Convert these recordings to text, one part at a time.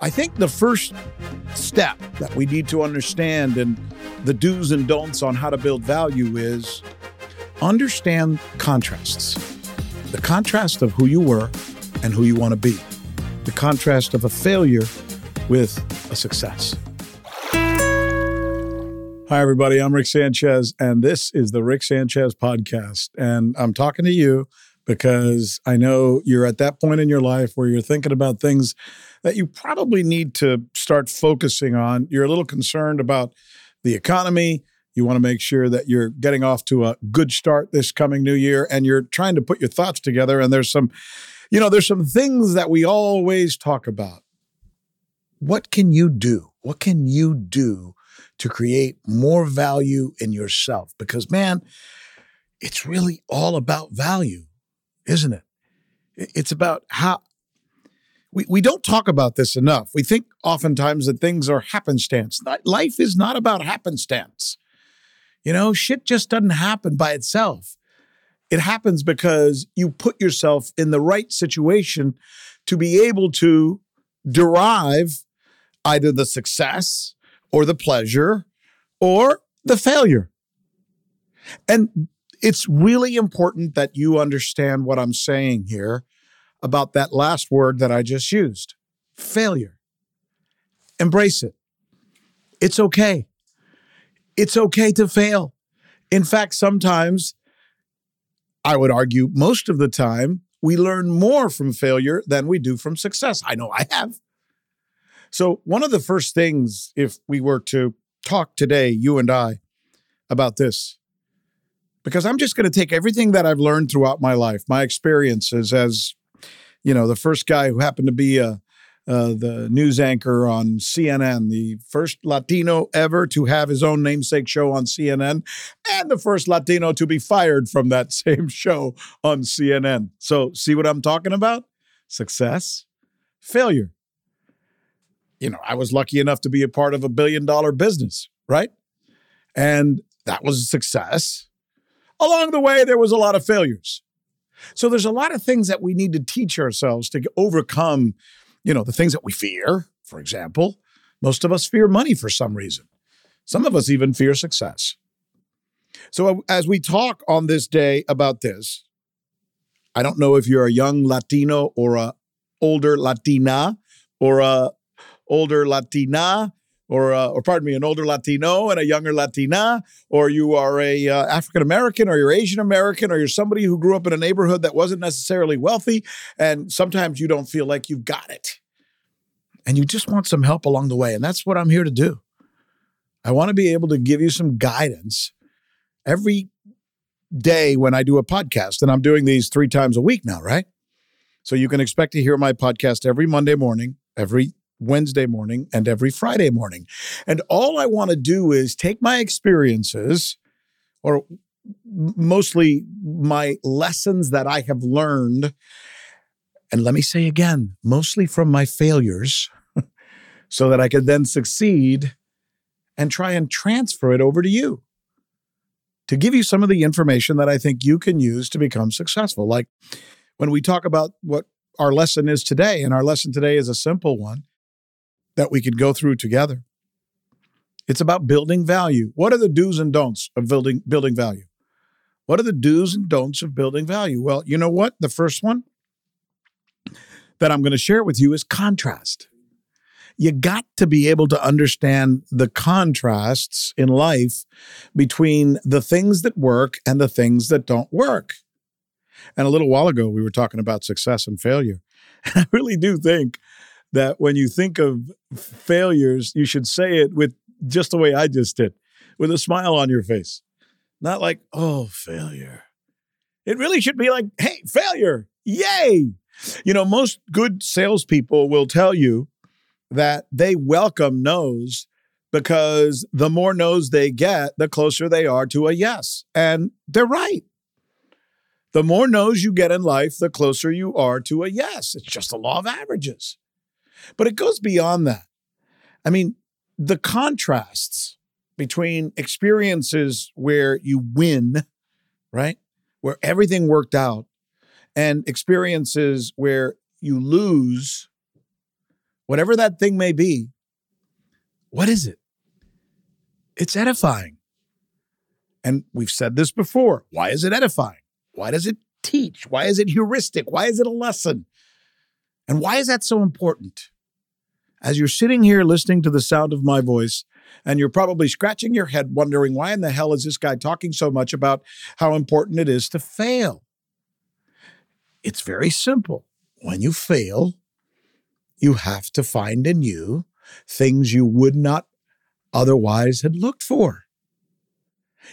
I think the first step that we need to understand and the do's and don'ts on how to build value is understand contrasts. The contrast of who you were and who you want to be. The contrast of a failure with a success. Hi, everybody. I'm Rick Sanchez, and this is the Rick Sanchez Podcast. And I'm talking to you because I know you're at that point in your life where you're thinking about things that you probably need to start focusing on. You're a little concerned about the economy. You want to make sure that you're getting off to a good start this coming new year, and you're trying to put your thoughts together. And there's some, you know, there's some things that we always talk about. What can you do? What can you do to create more value in yourself? Because, man, it's really all about value, isn't it? It's about how we, we don't talk about this enough. We think oftentimes that things are happenstance. Life is not about happenstance. You know, shit just doesn't happen by itself. It happens because you put yourself in the right situation to be able to derive either the success or the pleasure or the failure. And it's really important that you understand what I'm saying here about that last word that I just used failure. Embrace it. It's okay. It's okay to fail. In fact, sometimes, I would argue most of the time, we learn more from failure than we do from success. I know I have. So, one of the first things, if we were to talk today, you and I, about this, because I'm just going to take everything that I've learned throughout my life, my experiences as, you know, the first guy who happened to be a, uh, the news anchor on CNN, the first Latino ever to have his own namesake show on CNN, and the first Latino to be fired from that same show on CNN. So, see what I'm talking about? Success, failure you know, I was lucky enough to be a part of a billion dollar business, right? And that was a success. Along the way, there was a lot of failures. So there's a lot of things that we need to teach ourselves to overcome, you know, the things that we fear. For example, most of us fear money for some reason. Some of us even fear success. So as we talk on this day about this, I don't know if you're a young Latino or a older Latina or a older Latina or, uh, or pardon me, an older Latino and a younger Latina, or you are a uh, African American, or you're Asian American, or you're somebody who grew up in a neighborhood that wasn't necessarily wealthy, and sometimes you don't feel like you've got it, and you just want some help along the way, and that's what I'm here to do. I want to be able to give you some guidance every day when I do a podcast, and I'm doing these three times a week now, right? So you can expect to hear my podcast every Monday morning, every Wednesday morning and every Friday morning. And all I want to do is take my experiences or mostly my lessons that I have learned. And let me say again, mostly from my failures, so that I could then succeed and try and transfer it over to you to give you some of the information that I think you can use to become successful. Like when we talk about what our lesson is today, and our lesson today is a simple one that we could go through together. It's about building value. What are the do's and don'ts of building building value? What are the do's and don'ts of building value? Well, you know what? The first one that I'm going to share with you is contrast. You got to be able to understand the contrasts in life between the things that work and the things that don't work. And a little while ago, we were talking about success and failure. I really do think that when you think of failures, you should say it with just the way I just did, with a smile on your face. Not like, oh, failure. It really should be like, hey, failure. Yay. You know, most good salespeople will tell you that they welcome no's because the more no's they get, the closer they are to a yes. And they're right. The more no's you get in life, the closer you are to a yes. It's just the law of averages. But it goes beyond that. I mean, the contrasts between experiences where you win, right? Where everything worked out, and experiences where you lose, whatever that thing may be, what is it? It's edifying. And we've said this before. Why is it edifying? Why does it teach? Why is it heuristic? Why is it a lesson? And why is that so important? As you're sitting here listening to the sound of my voice, and you're probably scratching your head wondering why in the hell is this guy talking so much about how important it is to fail? It's very simple. When you fail, you have to find in you things you would not otherwise have looked for.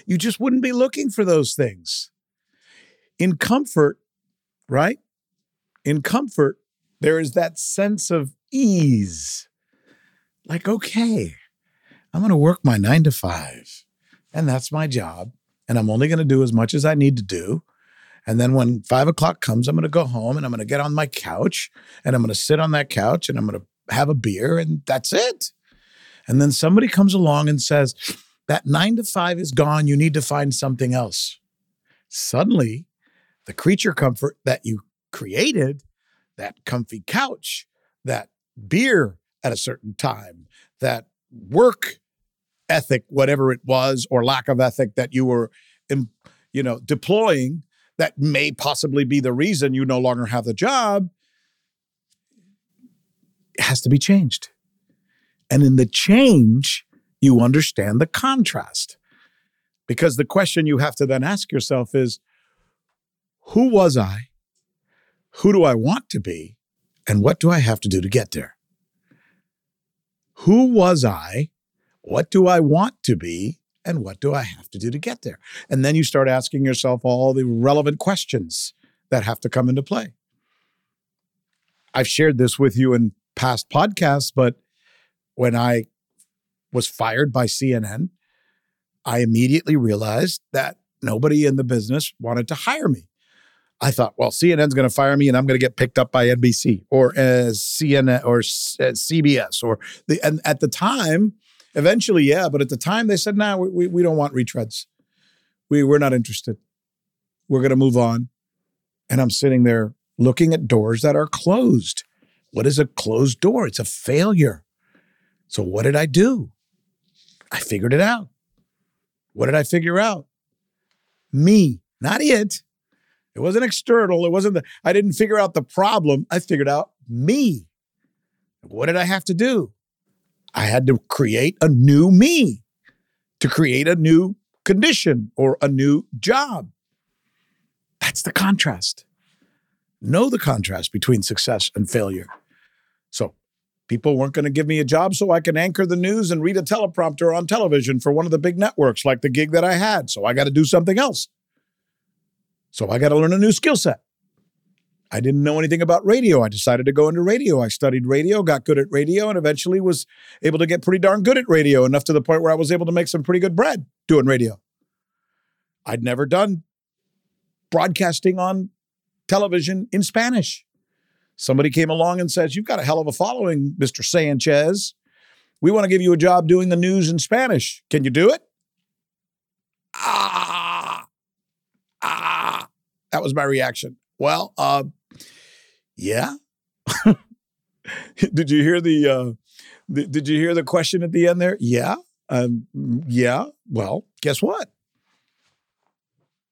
You just wouldn't be looking for those things. In comfort, right? In comfort, there is that sense of ease. Like, okay, I'm going to work my nine to five, and that's my job. And I'm only going to do as much as I need to do. And then when five o'clock comes, I'm going to go home and I'm going to get on my couch and I'm going to sit on that couch and I'm going to have a beer and that's it. And then somebody comes along and says, that nine to five is gone. You need to find something else. Suddenly, the creature comfort that you created, that comfy couch, that beer at a certain time, that work ethic, whatever it was, or lack of ethic that you were, you know, deploying that may possibly be the reason you no longer have the job has to be changed. And in the change, you understand the contrast. Because the question you have to then ask yourself is who was I? Who do I want to be? And what do I have to do to get there? Who was I? What do I want to be? And what do I have to do to get there? And then you start asking yourself all the relevant questions that have to come into play. I've shared this with you in past podcasts, but when I was fired by CNN, I immediately realized that nobody in the business wanted to hire me. I thought, well, CNN's going to fire me and I'm going to get picked up by NBC or uh, as CNN or CBS uh, or the, and at the time, eventually, yeah, but at the time they said, no, nah, we, we don't want retreads. We, we're not interested. We're going to move on. And I'm sitting there looking at doors that are closed. What is a closed door? It's a failure. So what did I do? I figured it out. What did I figure out? Me, not it. It wasn't external. It wasn't the, I didn't figure out the problem. I figured out me. What did I have to do? I had to create a new me to create a new condition or a new job. That's the contrast. Know the contrast between success and failure. So, people weren't going to give me a job so I can anchor the news and read a teleprompter on television for one of the big networks like the gig that I had. So, I got to do something else. So I got to learn a new skill set. I didn't know anything about radio. I decided to go into radio. I studied radio, got good at radio, and eventually was able to get pretty darn good at radio, enough to the point where I was able to make some pretty good bread doing radio. I'd never done broadcasting on television in Spanish. Somebody came along and says, You've got a hell of a following, Mr. Sanchez. We want to give you a job doing the news in Spanish. Can you do it? Ah, that was my reaction. Well, uh, yeah. did you hear the, uh, Did you hear the question at the end there? Yeah. Um, yeah. Well, guess what?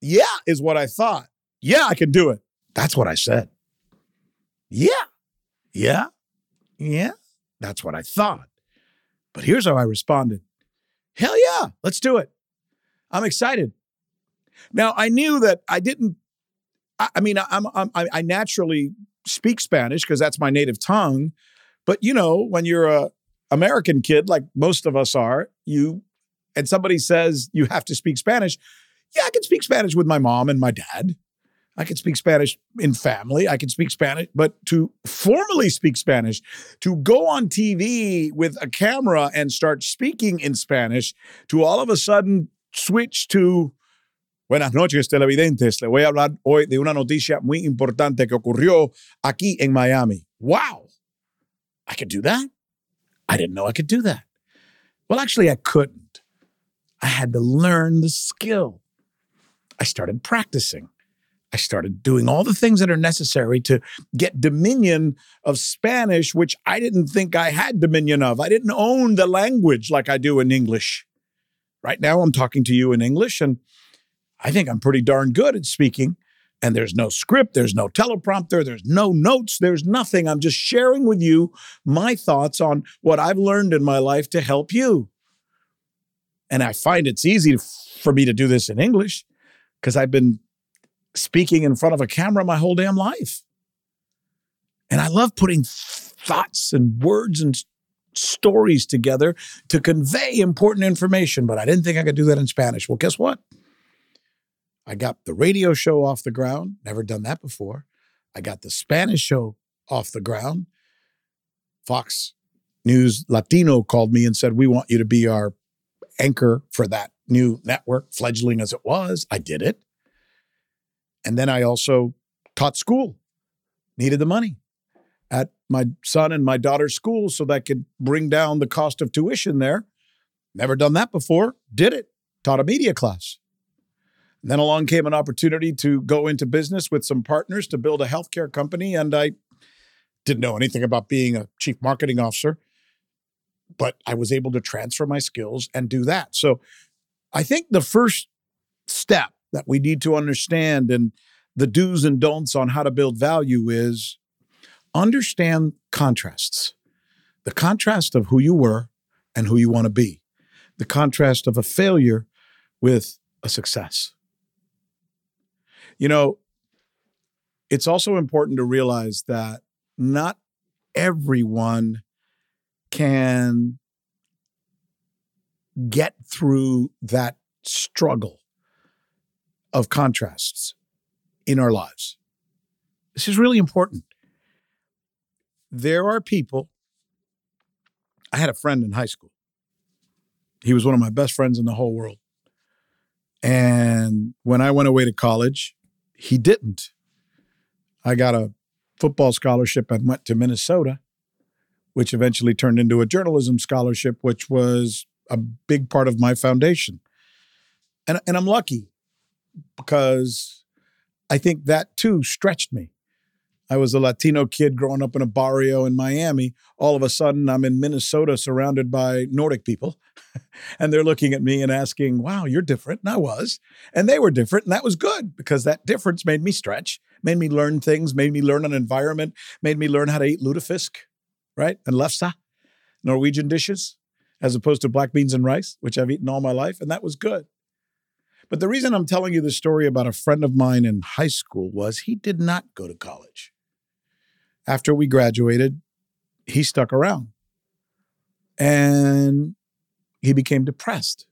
Yeah is what I thought. Yeah, I can do it. That's what I said. Yeah. Yeah. Yeah. That's what I thought. But here's how I responded Hell yeah, let's do it. I'm excited. Now, I knew that I didn't I, I mean, I'm, I'm, I naturally speak Spanish because that's my native tongue. But you know, when you're a American kid, like most of us are, you and somebody says you have to speak Spanish. Yeah, I can speak Spanish with my mom and my dad, I can speak Spanish in family. I can speak Spanish, but to formally speak Spanish, to go on TV with a camera and start speaking in Spanish, to all of a sudden switch to Buenas noches, televidentes. Le voy a hablar hoy de una noticia muy importante que ocurrió aquí en Miami. Wow. I could do that? I didn't know I could do that. Well, actually, I couldn't. I had to learn the skill. I started practicing. I started doing all the things that are necessary to get dominion of Spanish, which I didn't think I had dominion of. I didn't own the language like I do in English. Right now, I'm talking to you in English, and I think I'm pretty darn good at speaking. And there's no script, there's no teleprompter, there's no notes, there's nothing. I'm just sharing with you my thoughts on what I've learned in my life to help you. And I find it's easy for me to do this in English because I've been speaking in front of a camera my whole damn life. And I love putting thoughts and words and stories together to convey important information, but I didn't think I could do that in Spanish. Well, guess what? I got the radio show off the ground, never done that before. I got the Spanish show off the ground. Fox News Latino called me and said, We want you to be our anchor for that new network, fledgling as it was. I did it. And then I also taught school, needed the money at my son and my daughter's school so that I could bring down the cost of tuition there. Never done that before, did it, taught a media class. Then along came an opportunity to go into business with some partners to build a healthcare company. And I didn't know anything about being a chief marketing officer, but I was able to transfer my skills and do that. So I think the first step that we need to understand and the do's and don'ts on how to build value is understand contrasts. The contrast of who you were and who you want to be, the contrast of a failure with a success. You know, it's also important to realize that not everyone can get through that struggle of contrasts in our lives. This is really important. There are people, I had a friend in high school. He was one of my best friends in the whole world. And when I went away to college, he didn't. I got a football scholarship and went to Minnesota, which eventually turned into a journalism scholarship, which was a big part of my foundation. And, and I'm lucky because I think that too stretched me. I was a Latino kid growing up in a barrio in Miami. All of a sudden, I'm in Minnesota surrounded by Nordic people. and they're looking at me and asking, Wow, you're different. And I was. And they were different. And that was good because that difference made me stretch, made me learn things, made me learn an environment, made me learn how to eat lutefisk, right? And lefse, Norwegian dishes, as opposed to black beans and rice, which I've eaten all my life. And that was good. But the reason I'm telling you the story about a friend of mine in high school was he did not go to college. After we graduated, he stuck around and he became depressed.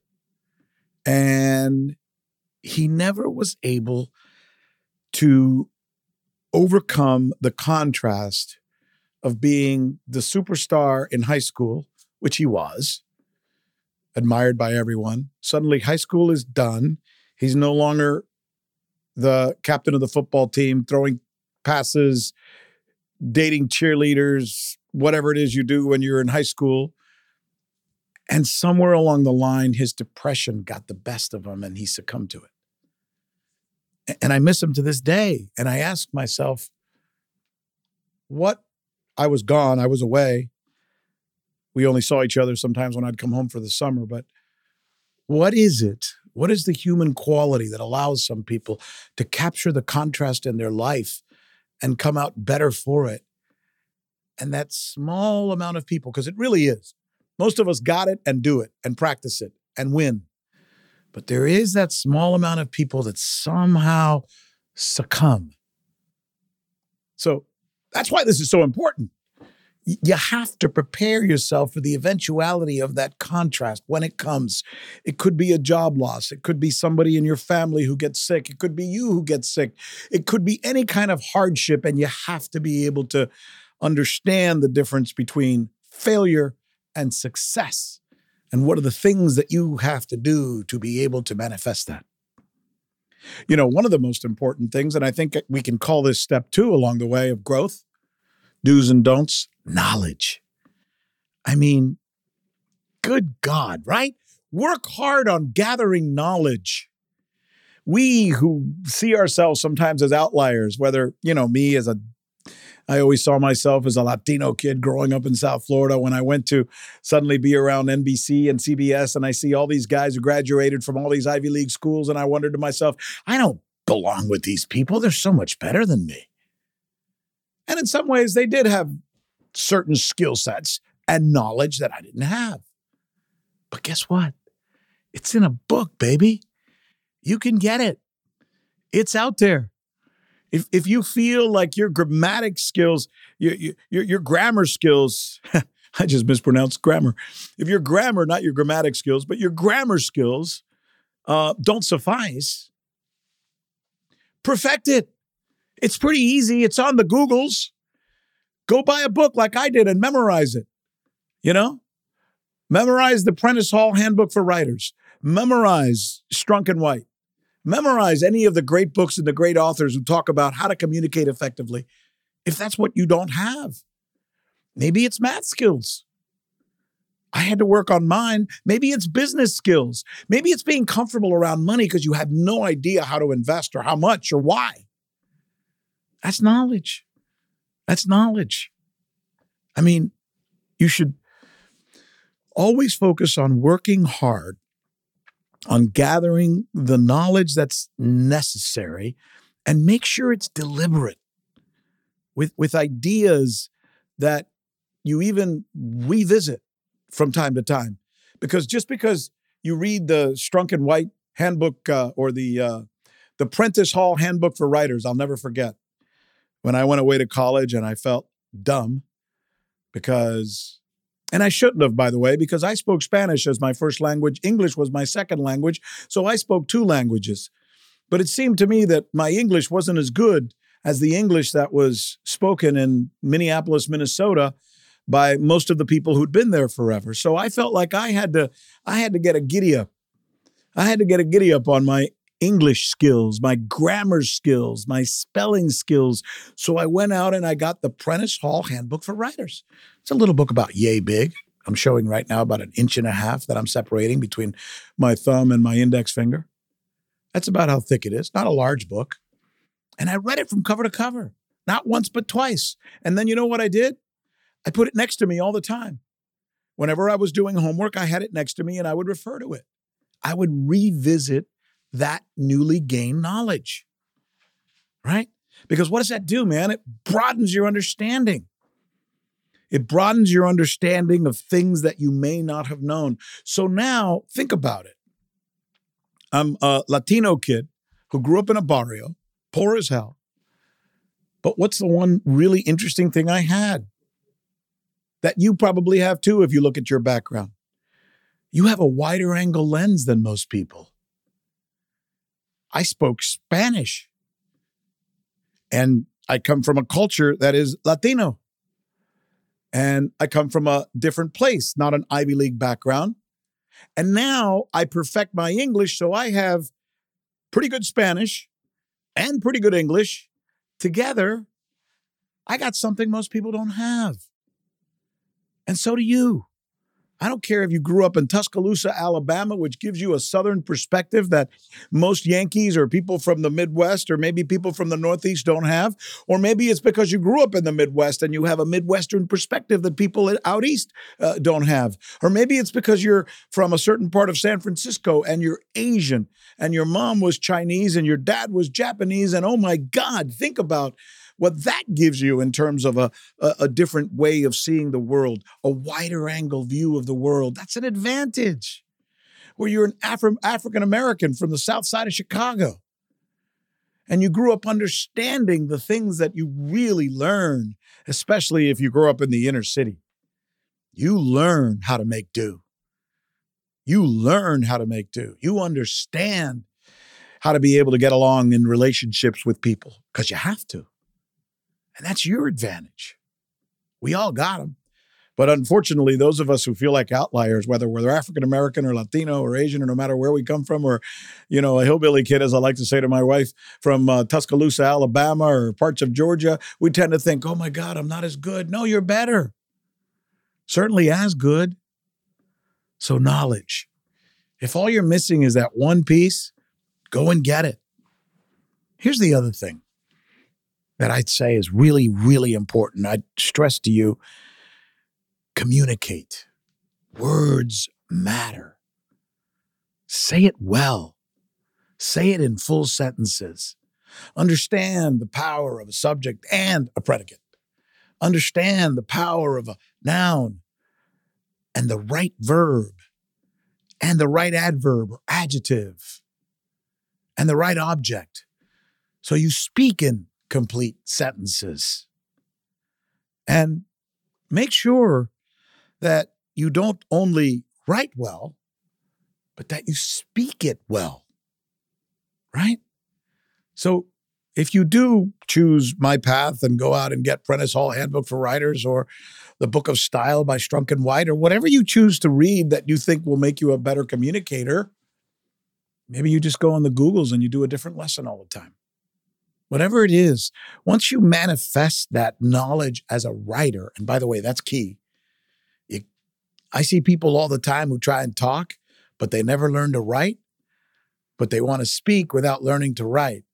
And he never was able to overcome the contrast of being the superstar in high school, which he was, admired by everyone. Suddenly, high school is done. He's no longer the captain of the football team, throwing passes, dating cheerleaders, whatever it is you do when you're in high school. And somewhere along the line, his depression got the best of him and he succumbed to it. And I miss him to this day. And I ask myself, what? I was gone, I was away. We only saw each other sometimes when I'd come home for the summer. But what is it what is the human quality that allows some people to capture the contrast in their life and come out better for it? And that small amount of people, because it really is, most of us got it and do it and practice it and win. But there is that small amount of people that somehow succumb. So that's why this is so important. You have to prepare yourself for the eventuality of that contrast when it comes. It could be a job loss. It could be somebody in your family who gets sick. It could be you who gets sick. It could be any kind of hardship. And you have to be able to understand the difference between failure and success. And what are the things that you have to do to be able to manifest that? You know, one of the most important things, and I think we can call this step two along the way of growth, do's and don'ts, knowledge. I mean, good God, right? Work hard on gathering knowledge. We who see ourselves sometimes as outliers, whether, you know, me as a I always saw myself as a Latino kid growing up in South Florida. When I went to suddenly be around NBC and CBS, and I see all these guys who graduated from all these Ivy League schools, and I wondered to myself, I don't belong with these people. They're so much better than me. And in some ways, they did have certain skill sets and knowledge that I didn't have. But guess what? It's in a book, baby. You can get it. It's out there. If, if you feel like your grammatic skills, your, your, your grammar skills, I just mispronounced grammar. If your grammar, not your grammatic skills, but your grammar skills uh, don't suffice, perfect it. It's pretty easy. It's on the Googles. Go buy a book like I did and memorize it. You know? Memorize the Prentice Hall Handbook for Writers. Memorize Strunk and White. Memorize any of the great books and the great authors who talk about how to communicate effectively. If that's what you don't have, maybe it's math skills. I had to work on mine. Maybe it's business skills. Maybe it's being comfortable around money because you have no idea how to invest or how much or why. That's knowledge. That's knowledge. I mean, you should always focus on working hard on gathering the knowledge that's necessary and make sure it's deliberate with, with ideas that you even revisit from time to time. Because just because you read the Strunk and White handbook uh, or the uh, the Prentice Hall handbook for writers, I'll never forget when I went away to college and I felt dumb because and I shouldn't have, by the way, because I spoke Spanish as my first language. English was my second language. So I spoke two languages. But it seemed to me that my English wasn't as good as the English that was spoken in Minneapolis, Minnesota by most of the people who'd been there forever. So I felt like I had to I had to get a giddy up. I had to get a giddy up on my English skills, my grammar skills, my spelling skills. So I went out and I got the Prentice Hall Handbook for Writers. It's a little book about yay big. I'm showing right now about an inch and a half that I'm separating between my thumb and my index finger. That's about how thick it is, not a large book. And I read it from cover to cover, not once, but twice. And then you know what I did? I put it next to me all the time. Whenever I was doing homework, I had it next to me and I would refer to it. I would revisit that newly gained knowledge. Right? Because what does that do, man? It broadens your understanding. It broadens your understanding of things that you may not have known. So now think about it. I'm a Latino kid who grew up in a barrio, poor as hell. But what's the one really interesting thing I had that you probably have too if you look at your background? You have a wider angle lens than most people. I spoke Spanish. And I come from a culture that is Latino. And I come from a different place, not an Ivy League background. And now I perfect my English. So I have pretty good Spanish and pretty good English together. I got something most people don't have. And so do you. I don't care if you grew up in Tuscaloosa, Alabama, which gives you a Southern perspective that most Yankees or people from the Midwest or maybe people from the Northeast don't have. Or maybe it's because you grew up in the Midwest and you have a Midwestern perspective that people out East uh, don't have. Or maybe it's because you're from a certain part of San Francisco and you're Asian and your mom was Chinese and your dad was Japanese. And oh my God, think about what that gives you in terms of a, a, a different way of seeing the world, a wider angle view of the world. That's an advantage. Where you're an Afri- African American from the south side of Chicago and you grew up understanding the things that you really learn especially if you grow up in the inner city. You learn how to make do. You learn how to make do. You understand how to be able to get along in relationships with people because you have to. And that's your advantage. We all got them. But unfortunately, those of us who feel like outliers, whether we're African American or Latino or Asian or no matter where we come from, or, you know, a hillbilly kid, as I like to say to my wife, from uh, Tuscaloosa, Alabama, or parts of Georgia, we tend to think, oh my God, I'm not as good. No, you're better. Certainly as good. So, knowledge. If all you're missing is that one piece, go and get it. Here's the other thing that I'd say is really, really important. I'd stress to you communicate. Words matter. Say it well. Say it in full sentences. Understand the power of a subject and a predicate. Understand the power of a noun and the right verb and the right adverb or adjective and the right object. So you speak in complete sentences. And make sure that you don't only write well, but that you speak it well. Right? So if you do choose my path and go out and get Prentice Hall Handbook for Writers or the Book of Style by Strunk and White or whatever you choose to read that you think will make you a better communicator, maybe you just go on the Googles and you do a different lesson all the time. Whatever it is, once you manifest that knowledge as a writer, and by the way, that's key. I see people all the time who try and talk, but they never learn to write, but they want to speak without learning to write.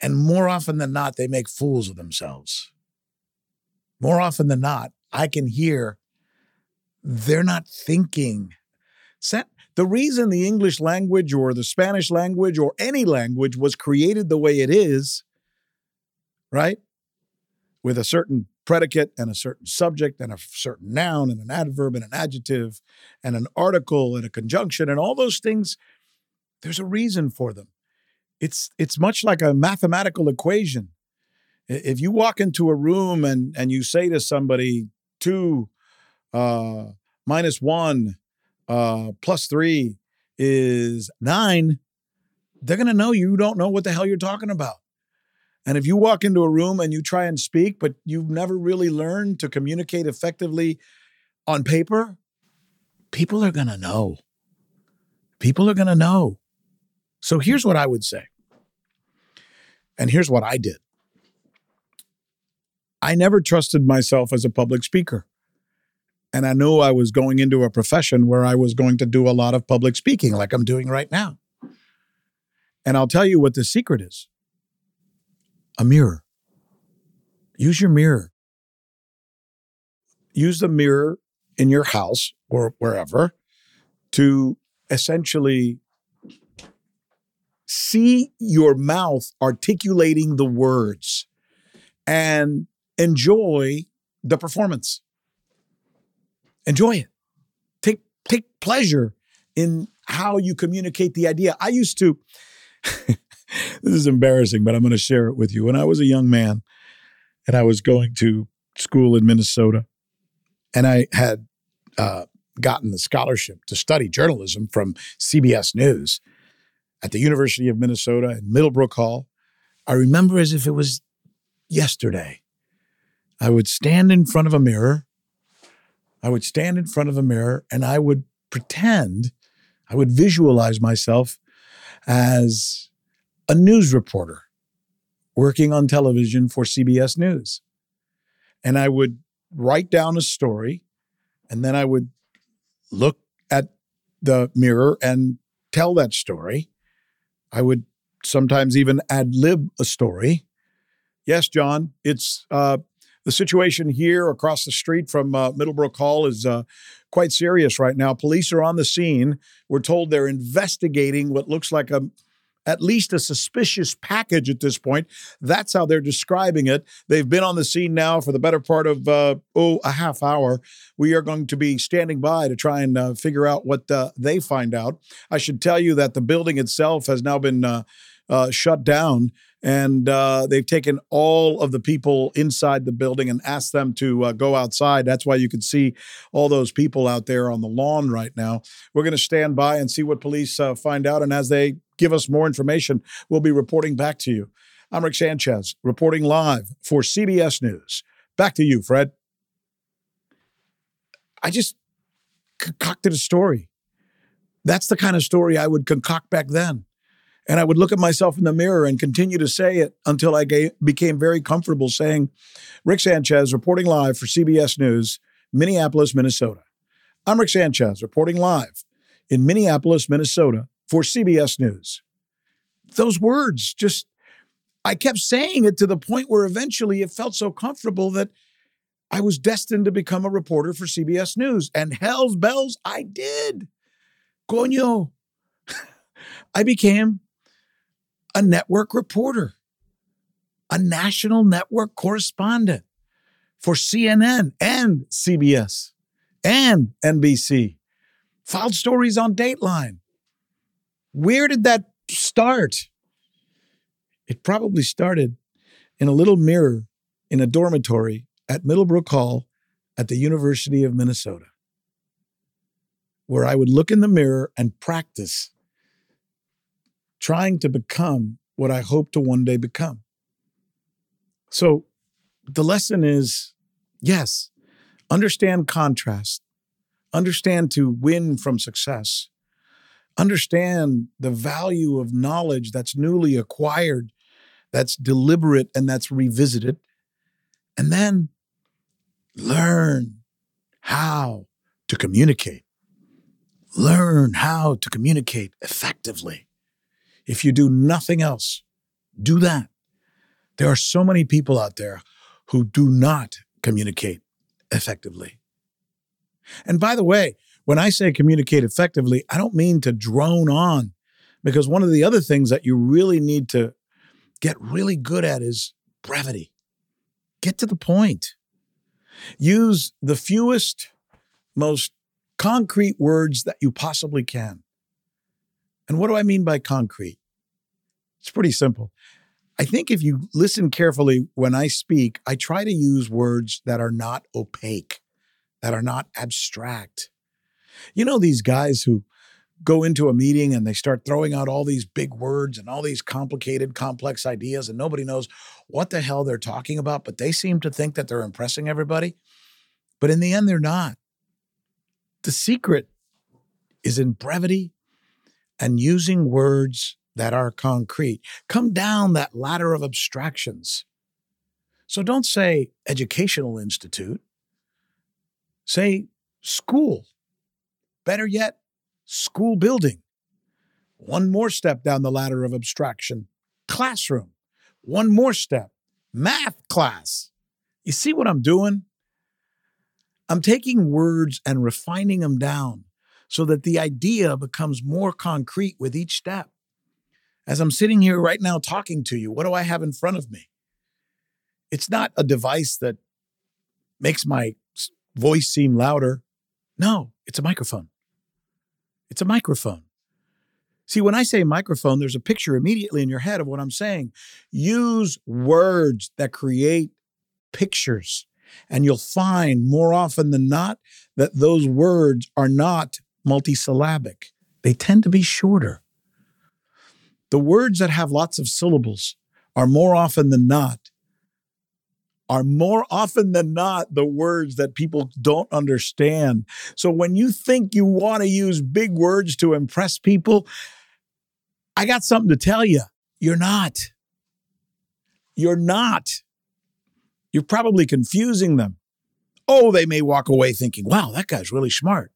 And more often than not, they make fools of themselves. More often than not, I can hear they're not thinking. The reason the English language or the Spanish language or any language was created the way it is, right? With a certain predicate and a certain subject and a certain noun and an adverb and an adjective and an article and a conjunction and all those things there's a reason for them it's it's much like a mathematical equation if you walk into a room and and you say to somebody 2 uh minus 1 uh plus 3 is 9 they're going to know you don't know what the hell you're talking about and if you walk into a room and you try and speak, but you've never really learned to communicate effectively on paper, people are going to know. People are going to know. So here's what I would say. And here's what I did I never trusted myself as a public speaker. And I knew I was going into a profession where I was going to do a lot of public speaking, like I'm doing right now. And I'll tell you what the secret is a mirror. Use your mirror. Use the mirror in your house or wherever to essentially see your mouth articulating the words and enjoy the performance. Enjoy it. Take take pleasure in how you communicate the idea. I used to this is embarrassing, but I'm going to share it with you. When I was a young man and I was going to school in Minnesota, and I had uh, gotten the scholarship to study journalism from CBS News at the University of Minnesota in Middlebrook Hall. I remember as if it was yesterday. I would stand in front of a mirror. I would stand in front of a mirror and I would pretend, I would visualize myself as a news reporter working on television for CBS News. And I would write down a story and then I would look at the mirror and tell that story. I would sometimes even ad lib a story. Yes, John, it's uh, the situation here across the street from uh, Middlebrook Hall is uh, quite serious right now. Police are on the scene. We're told they're investigating what looks like a at least a suspicious package at this point. That's how they're describing it. They've been on the scene now for the better part of, uh, oh, a half hour. We are going to be standing by to try and uh, figure out what uh, they find out. I should tell you that the building itself has now been uh, uh, shut down and uh, they've taken all of the people inside the building and asked them to uh, go outside. That's why you can see all those people out there on the lawn right now. We're going to stand by and see what police uh, find out, and as they give us more information, we'll be reporting back to you. I'm Rick Sanchez, reporting live for CBS News. Back to you, Fred. I just concocted a story. That's the kind of story I would concoct back then. And I would look at myself in the mirror and continue to say it until I became very comfortable saying, Rick Sanchez reporting live for CBS News, Minneapolis, Minnesota. I'm Rick Sanchez reporting live in Minneapolis, Minnesota for CBS News. Those words just, I kept saying it to the point where eventually it felt so comfortable that I was destined to become a reporter for CBS News. And hell's bells, I did. Coño. I became a network reporter, a national network correspondent for CNN and CBS and NBC. Filed stories on Dateline. Where did that start? It probably started in a little mirror in a dormitory at Middlebrook Hall at the University of Minnesota, where I would look in the mirror and practice trying to become what I hope to one day become. So the lesson is yes, understand contrast, understand to win from success, understand the value of knowledge that's newly acquired, that's deliberate, and that's revisited. And then learn how to communicate. Learn how to communicate effectively. If you do nothing else, do that. There are so many people out there who do not communicate effectively. And by the way, when I say communicate effectively, I don't mean to drone on, because one of the other things that you really need to get really good at is brevity. Get to the point. Use the fewest, most concrete words that you possibly can. And what do I mean by concrete? It's pretty simple. I think if you listen carefully when I speak, I try to use words that are not opaque, that are not abstract. You know, these guys who go into a meeting and they start throwing out all these big words and all these complicated, complex ideas, and nobody knows what the hell they're talking about, but they seem to think that they're impressing everybody. But in the end, they're not. The secret is in brevity and using words that are concrete. Come down that ladder of abstractions. So don't say educational institute, say school. Better yet, school building. One more step down the ladder of abstraction classroom. One more step math class. You see what I'm doing? I'm taking words and refining them down so that the idea becomes more concrete with each step. As I'm sitting here right now talking to you, what do I have in front of me? It's not a device that makes my voice seem louder. No, it's a microphone. It's a microphone. See, when I say microphone, there's a picture immediately in your head of what I'm saying. Use words that create pictures, and you'll find more often than not that those words are not multisyllabic. They tend to be shorter. The words that have lots of syllables are more often than not are more often than not the words that people don't understand. So when you think you want to use big words to impress people, I got something to tell you. You're not. You're not. You're probably confusing them. Oh, they may walk away thinking, wow, that guy's really smart.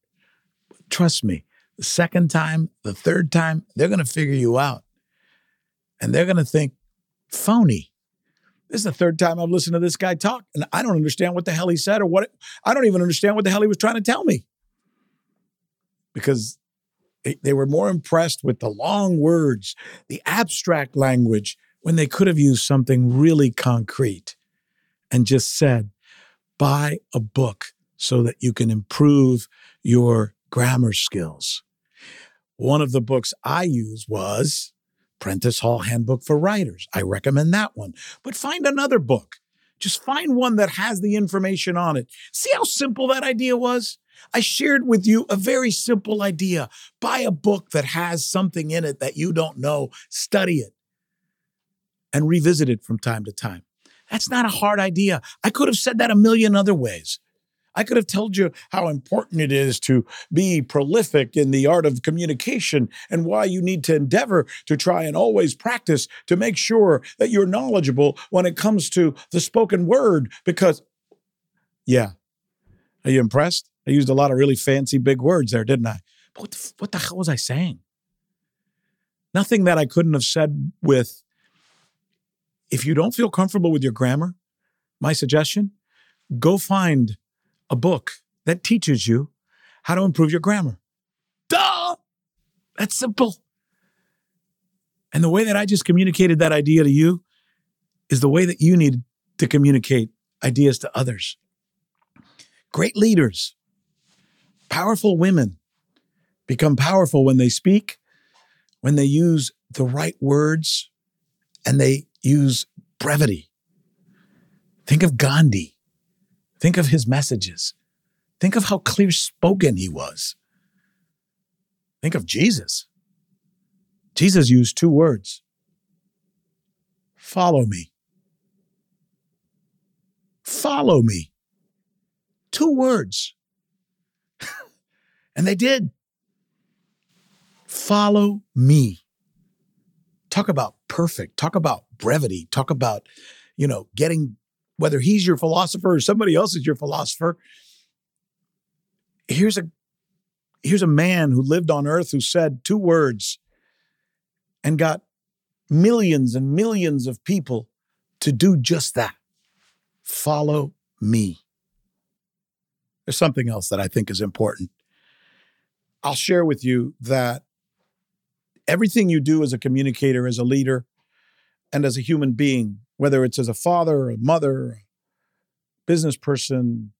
Trust me, the second time, the third time, they're going to figure you out. And they're going to think, phony. This is the third time I've listened to this guy talk, and I don't understand what the hell he said or what, I don't even understand what the hell he was trying to tell me. Because they were more impressed with the long words, the abstract language, when they could have used something really concrete and just said, buy a book so that you can improve your grammar skills. One of the books I use was Prentice Hall Handbook for Writers. I recommend that one. But find another book. Just find one that has the information on it. See how simple that idea was? I shared with you a very simple idea. Buy a book that has something in it that you don't know, study it, and revisit it from time to time. That's not a hard idea. I could have said that a million other ways. I could have told you how important it is to be prolific in the art of communication and why you need to endeavor to try and always practice to make sure that you're knowledgeable when it comes to the spoken word. Because, yeah, are you impressed? I used a lot of really fancy big words there, didn't I? But what the, what the hell was I saying? Nothing that I couldn't have said with, if you don't feel comfortable with your grammar, my suggestion, go find a book that teaches you how to improve your grammar. Duh! That's simple. And the way that I just communicated that idea to you is the way that you need to communicate ideas to others. Great leaders, powerful women become powerful when they speak, when they use the right words, and they use brevity. Think of Gandhi. Think of his messages. Think of how clear spoken he was. Think of Jesus. Jesus used two words follow me. Follow me. Two words. and they did. Follow me. Talk about perfect. Talk about brevity. Talk about, you know, getting whether he's your philosopher or somebody else is your philosopher. Here's a here's a man who lived on earth who said two words and got millions and millions of people to do just that. Follow me. There's something else that I think is important. I'll share with you that everything you do as a communicator, as a leader, and as a human being whether it's as a father or a mother, a business person,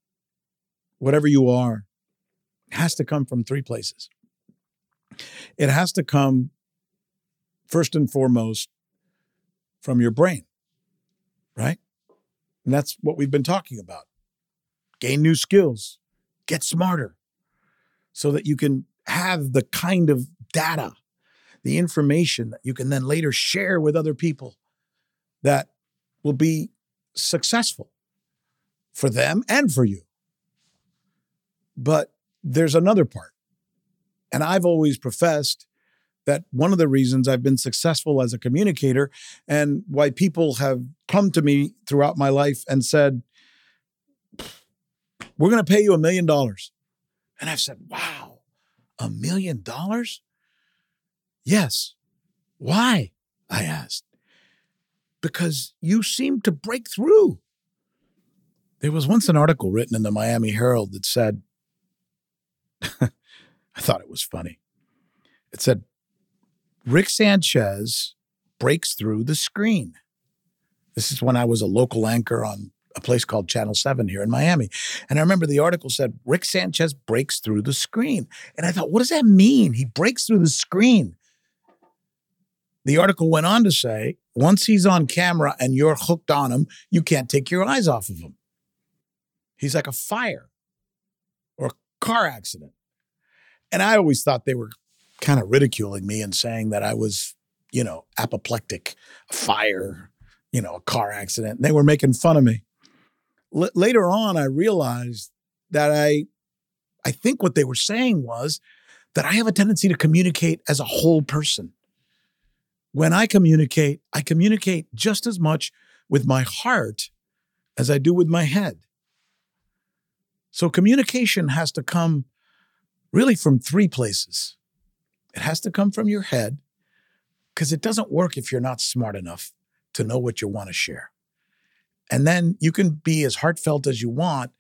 whatever you are, has to come from three places. It has to come first and foremost from your brain, right? And that's what we've been talking about. Gain new skills, get smarter, so that you can have the kind of data, the information that you can then later share with other people that will be successful for them and for you. But there's another part. And I've always professed that one of the reasons I've been successful as a communicator and why people have come to me throughout my life and said, We're going to pay you a million dollars. And I've said, Wow, a million dollars? Yes. Why? I asked because you seem to break through. There was once an article written in the Miami Herald that said, I thought it was funny. It said, Rick Sanchez breaks through the screen. This is when I was a local anchor on a place called Channel 7 here in Miami. And I remember the article said, Rick Sanchez breaks through the screen. And I thought, what does that mean? He breaks through the screen. The article went on to say once he's on camera and you're hooked on him, you can't take your eyes off of him. He's like a fire or a car accident. And I always thought they were kind of ridiculing me and saying that I was, you know, apoplectic, a fire, you know, a car accident. And they were making fun of me. L- later on, I realized that I, I think what they were saying was that I have a tendency to communicate as a whole person when I communicate, I communicate just as much with my heart as I do with my head. So communication has to come really from three places. It has to come from your head because it doesn't work if you're not smart enough to know what you want to share. And then you can be as heartfelt as you want,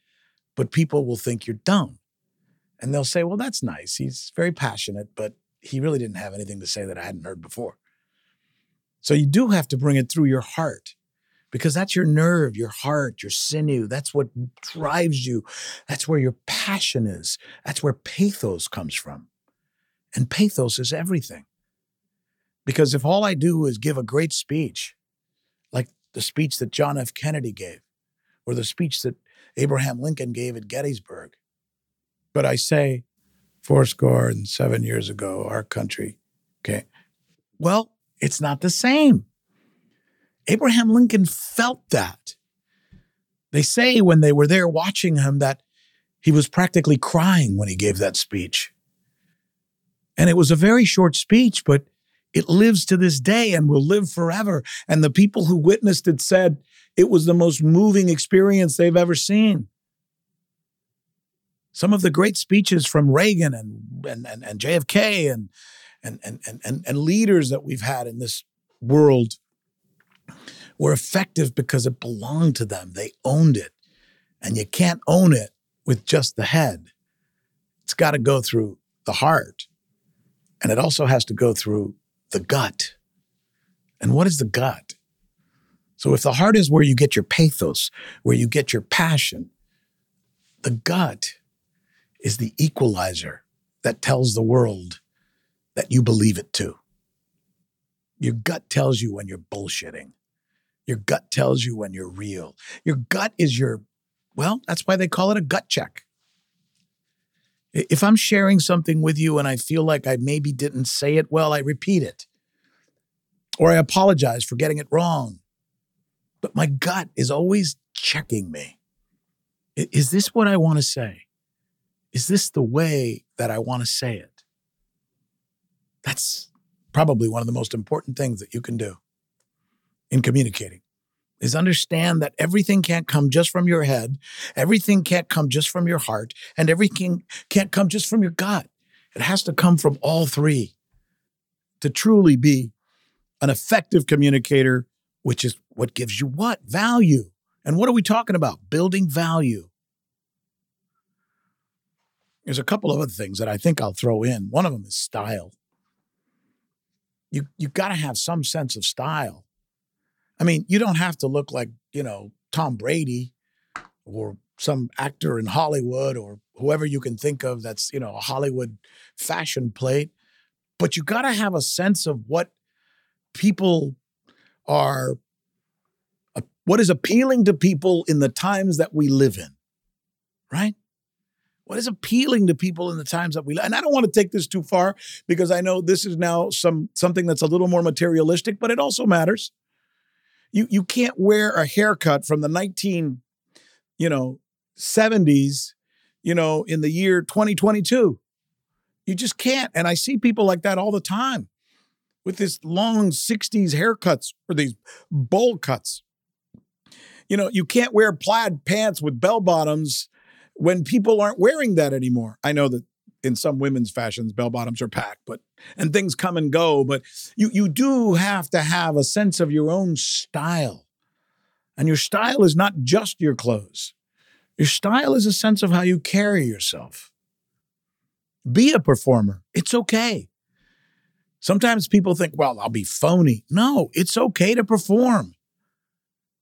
but people will think you're dumb. And they'll say, well, that's nice. He's very passionate, but he really didn't have anything to say that I hadn't heard before. So you do have to bring it through your heart because that's your nerve, your heart, your sinew. That's what drives you. That's where your passion is. That's where pathos comes from. And pathos is everything. Because if all I do is give a great speech, like the speech that John F. Kennedy gave, or the speech that Abraham Lincoln gave at Gettysburg, but I say, fourscore and seven years ago, our country, okay, well, it's not the same. Abraham Lincoln felt that. They say when they were there watching him that he was practically crying when he gave that speech. And it was a very short speech, but it lives to this day and will live forever. And the people who witnessed it said it was the most moving experience they've ever seen. Some of the great speeches from Reagan and, and, and, and JFK and, and, and, and, and and leaders that we've had in this world were effective because it belonged to them. They owned it. And you can't own it with just the head. It's got to go through the heart. And it also has to go through the gut. And what is the gut? So if the heart is where you get your pathos, where you get your passion, the gut is the equalizer that tells the world that you believe it too. Your gut tells you when you're bullshitting. Your gut tells you when you're real. Your gut is your, well, that's why they call it a gut check. If I'm sharing something with you and I feel like I maybe didn't say it well, I repeat it. Or I apologize for getting it wrong. But my gut is always checking me. Is this what I want to say? Is this the way that I want to say it? That's probably one of the most important things that you can do in communicating is understand that everything can't come just from your head, everything can't come just from your heart, and everything can't come just from your gut. It has to come from all three to truly be an effective communicator, which is what gives you what? Value. And what are we talking about? Building value. There's a couple of other things that I think I'll throw in. One of them is style. You you got to have some sense of style I mean, you don't have to look like, you know, Tom Brady or some actor in Hollywood or whoever you can think of that's, you know, a Hollywood fashion plate, but you got to have a sense of what people are uh, what is appealing to people in the times that we live in. Right? What is appealing to people in the times that we live? And I don't want to take this too far because I know this is now some something that's a little more materialistic, but it also matters you you can't wear a haircut from the 19 you know 70s you know in the year 2022 you just can't and i see people like that all the time with this long 60s haircuts or these bowl cuts you know you can't wear plaid pants with bell bottoms when people aren't wearing that anymore i know that in some women's fashions, bell bottoms are packed, but and things come and go. But you you do have to have a sense of your own style. And your style is not just your clothes. Your style is a sense of how you carry yourself. Be a performer. It's okay. Sometimes people think, well, I'll be phony. No, it's okay to perform.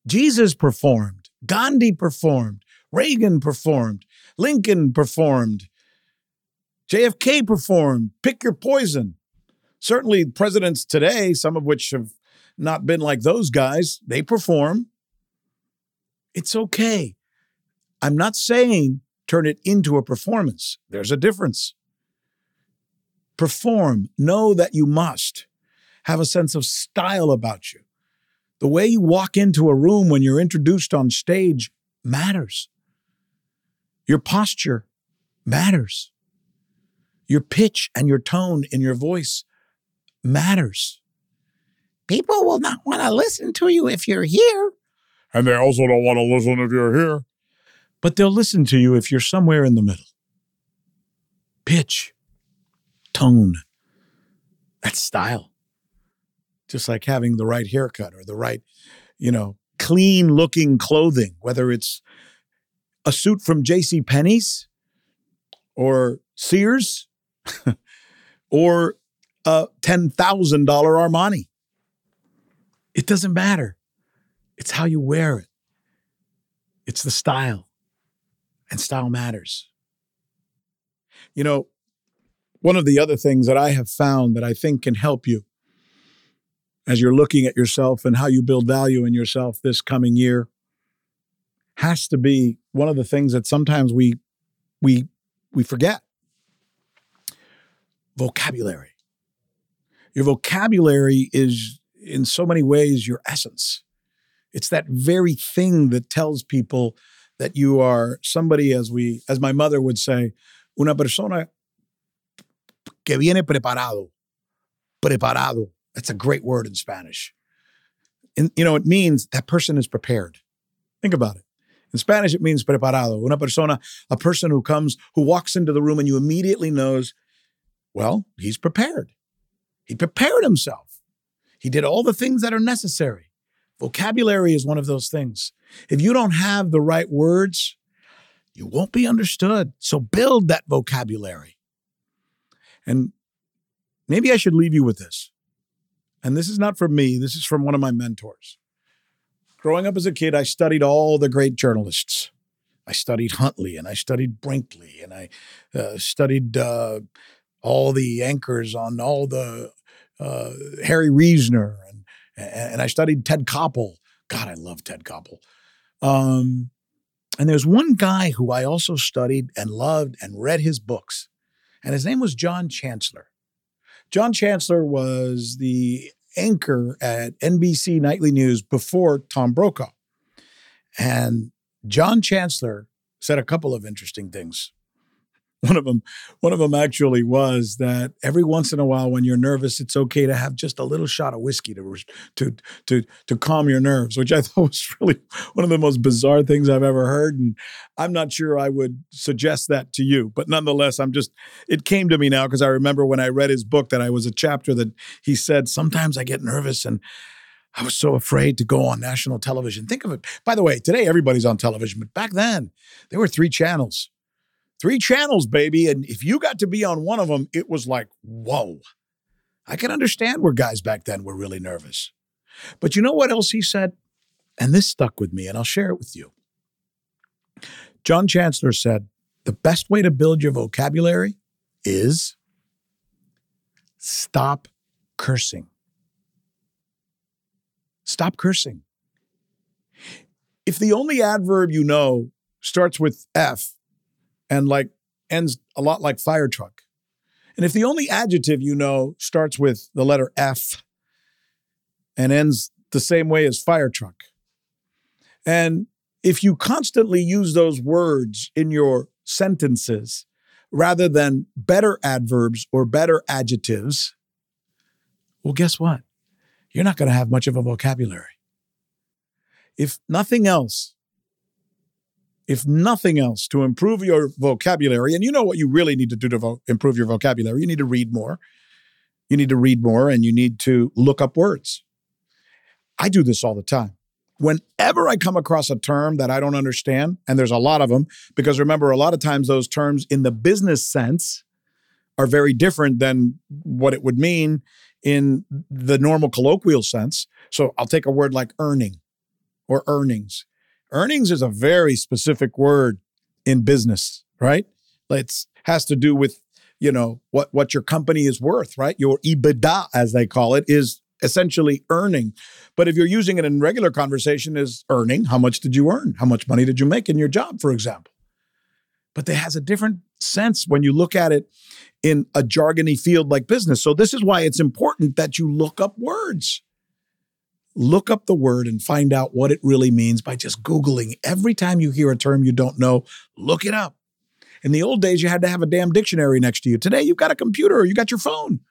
Jesus performed, Gandhi performed, Reagan performed, Lincoln performed, JFK performed. Pick your poison. Certainly, presidents today, some of which have not been like those guys, they perform. It's okay. I'm not saying turn it into a performance. There's a difference. Perform. Know that you must have a sense of style about you. The way you walk into a room when you're introduced on stage matters. Your posture matters. Your pitch and your tone in your voice matters. People will not want to listen to you if you're here. And they also don't want to listen if you're here. But they'll listen to you if you're somewhere in the middle. Pitch, tone, that's style. Just like having the right haircut or the right, you know, clean looking clothing, whether it's a suit from J.C. Penney's or Sears or a $10,000 Armani. It doesn't matter. It's how you wear it, it's the style, and style matters. You know, one of the other things that I have found that I think can help you as you're looking at yourself and how you build value in yourself this coming year has to be one of the things that sometimes we we we forget. Vocabulary. Your vocabulary is in so many ways your essence. It's that very thing that tells people that you are somebody as we as my mother would say una persona que viene preparado. Preparado. That's a great word in spanish. And you know it means that person is prepared. Think about it in Spanish, it means preparado. Una persona, a person who comes, who walks into the room and you immediately knows, well, he's prepared. He prepared himself. He did all the things that are necessary. Vocabulary is one of those things. If you don't have the right words, you won't be understood. So build that vocabulary. And maybe I should leave you with this. And this is not from me, this is from one of my mentors. Growing up as a kid, I studied all the great journalists. I studied Huntley and I studied Brinkley and I uh, studied uh, all the anchors on all the uh, Harry Reasoner and and I studied Ted Koppel. God, I love Ted Koppel. Um, and there's one guy who I also studied and loved and read his books, and his name was John Chancellor. John Chancellor was the anchor at NBC Nightly News before Tom Brokaw. And John Chancellor said a couple of interesting things. One of them, one of them actually was that every once in a while, when you're nervous, it's okay to have just a little shot of whiskey to to to to calm your nerves, which I thought was really one of the most bizarre things I've ever heard. And I'm not sure I would suggest that to you, but nonetheless, I'm just it came to me now because I remember when I read his book that I was a chapter that he said sometimes I get nervous and. I was so afraid to go on national television. Think of it. By the way, today everybody's on television, but back then there were three channels Three channels, baby. And if you got to be on one of them, it was like, whoa. I can understand where guys back then were really nervous. But you know what else he said? And this stuck with me, and I'll share it with you. John Chancellor said, the best way to build your vocabulary is stop cursing. Stop cursing. If the only adverb you know starts with F, and like ends a lot like fire truck. And if the only adjective you know starts with the letter F and ends the same way as fire truck, and if you constantly use those words in your sentences rather than better adverbs or better adjectives, well, guess what? You're not going to have much of a vocabulary. If nothing else, if nothing else, to improve your vocabulary. And you know what you really need to do to vo- improve your vocabulary? You need to read more. You need to read more and you need to look up words. I do this all the time. Whenever I come across a term that I don't understand, and there's a lot of them, because remember, a lot of times those terms in the business sense are very different than what it would mean in the normal colloquial sense. So I'll take a word like earning or earnings. Earnings is a very specific word in business, right? It has to do with you know what what your company is worth, right? Your EBITDA, as they call it, is essentially earning. But if you're using it in regular conversation, is earning. How much did you earn? How much money did you make in your job, for example? But it has a different sense when you look at it in a jargony field like business. So this is why it's important that you look up words look up the word and find out what it really means by just Googling. Every time you hear a term you don't know, look it up. In the old days, you had to have a damn dictionary next to you. Today, you've got a computer or you got your phone.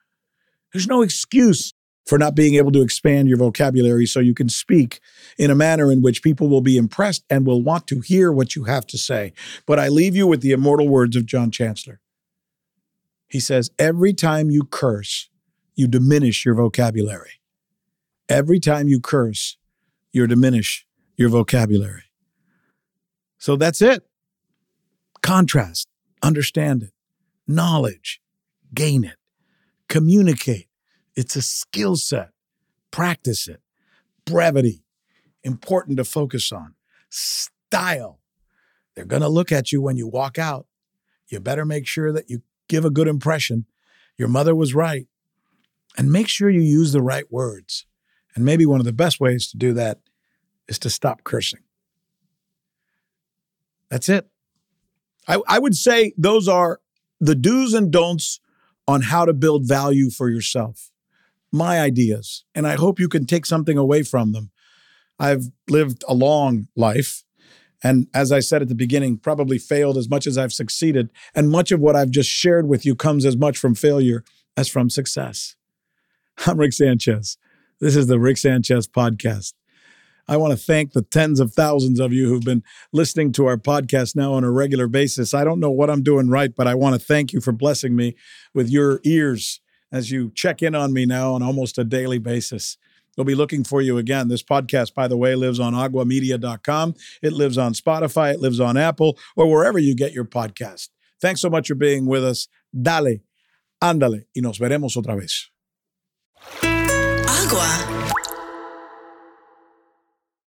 There's no excuse for not being able to expand your vocabulary so you can speak in a manner in which people will be impressed and will want to hear what you have to say. But I leave you with the immortal words of John Chancellor. He says, Every time you curse, you diminish your vocabulary. Every time you curse, you diminish your vocabulary. So that's it. Contrast, understand it, knowledge, gain it, communicate. It's a skill set. Practice it. Brevity, important to focus on. Style. They're going to look at you when you walk out. You better make sure that you give a good impression. Your mother was right. And make sure you use the right words. And maybe one of the best ways to do that is to stop cursing. That's it. I, I would say those are the do's and don'ts on how to build value for yourself. My ideas. And I hope you can take something away from them. I've lived a long life. And as I said at the beginning, probably failed as much as I've succeeded. And much of what I've just shared with you comes as much from failure as from success. I'm Rick Sanchez. This is the Rick Sanchez Podcast. I want to thank the tens of thousands of you who've been listening to our podcast now on a regular basis. I don't know what I'm doing right, but I want to thank you for blessing me with your ears as you check in on me now on almost a daily basis. We'll be looking for you again. This podcast, by the way, lives on aguamedia.com. It lives on Spotify, it lives on Apple, or wherever you get your podcast. Thanks so much for being with us. Dale, ándale, y nos veremos otra vez. Agua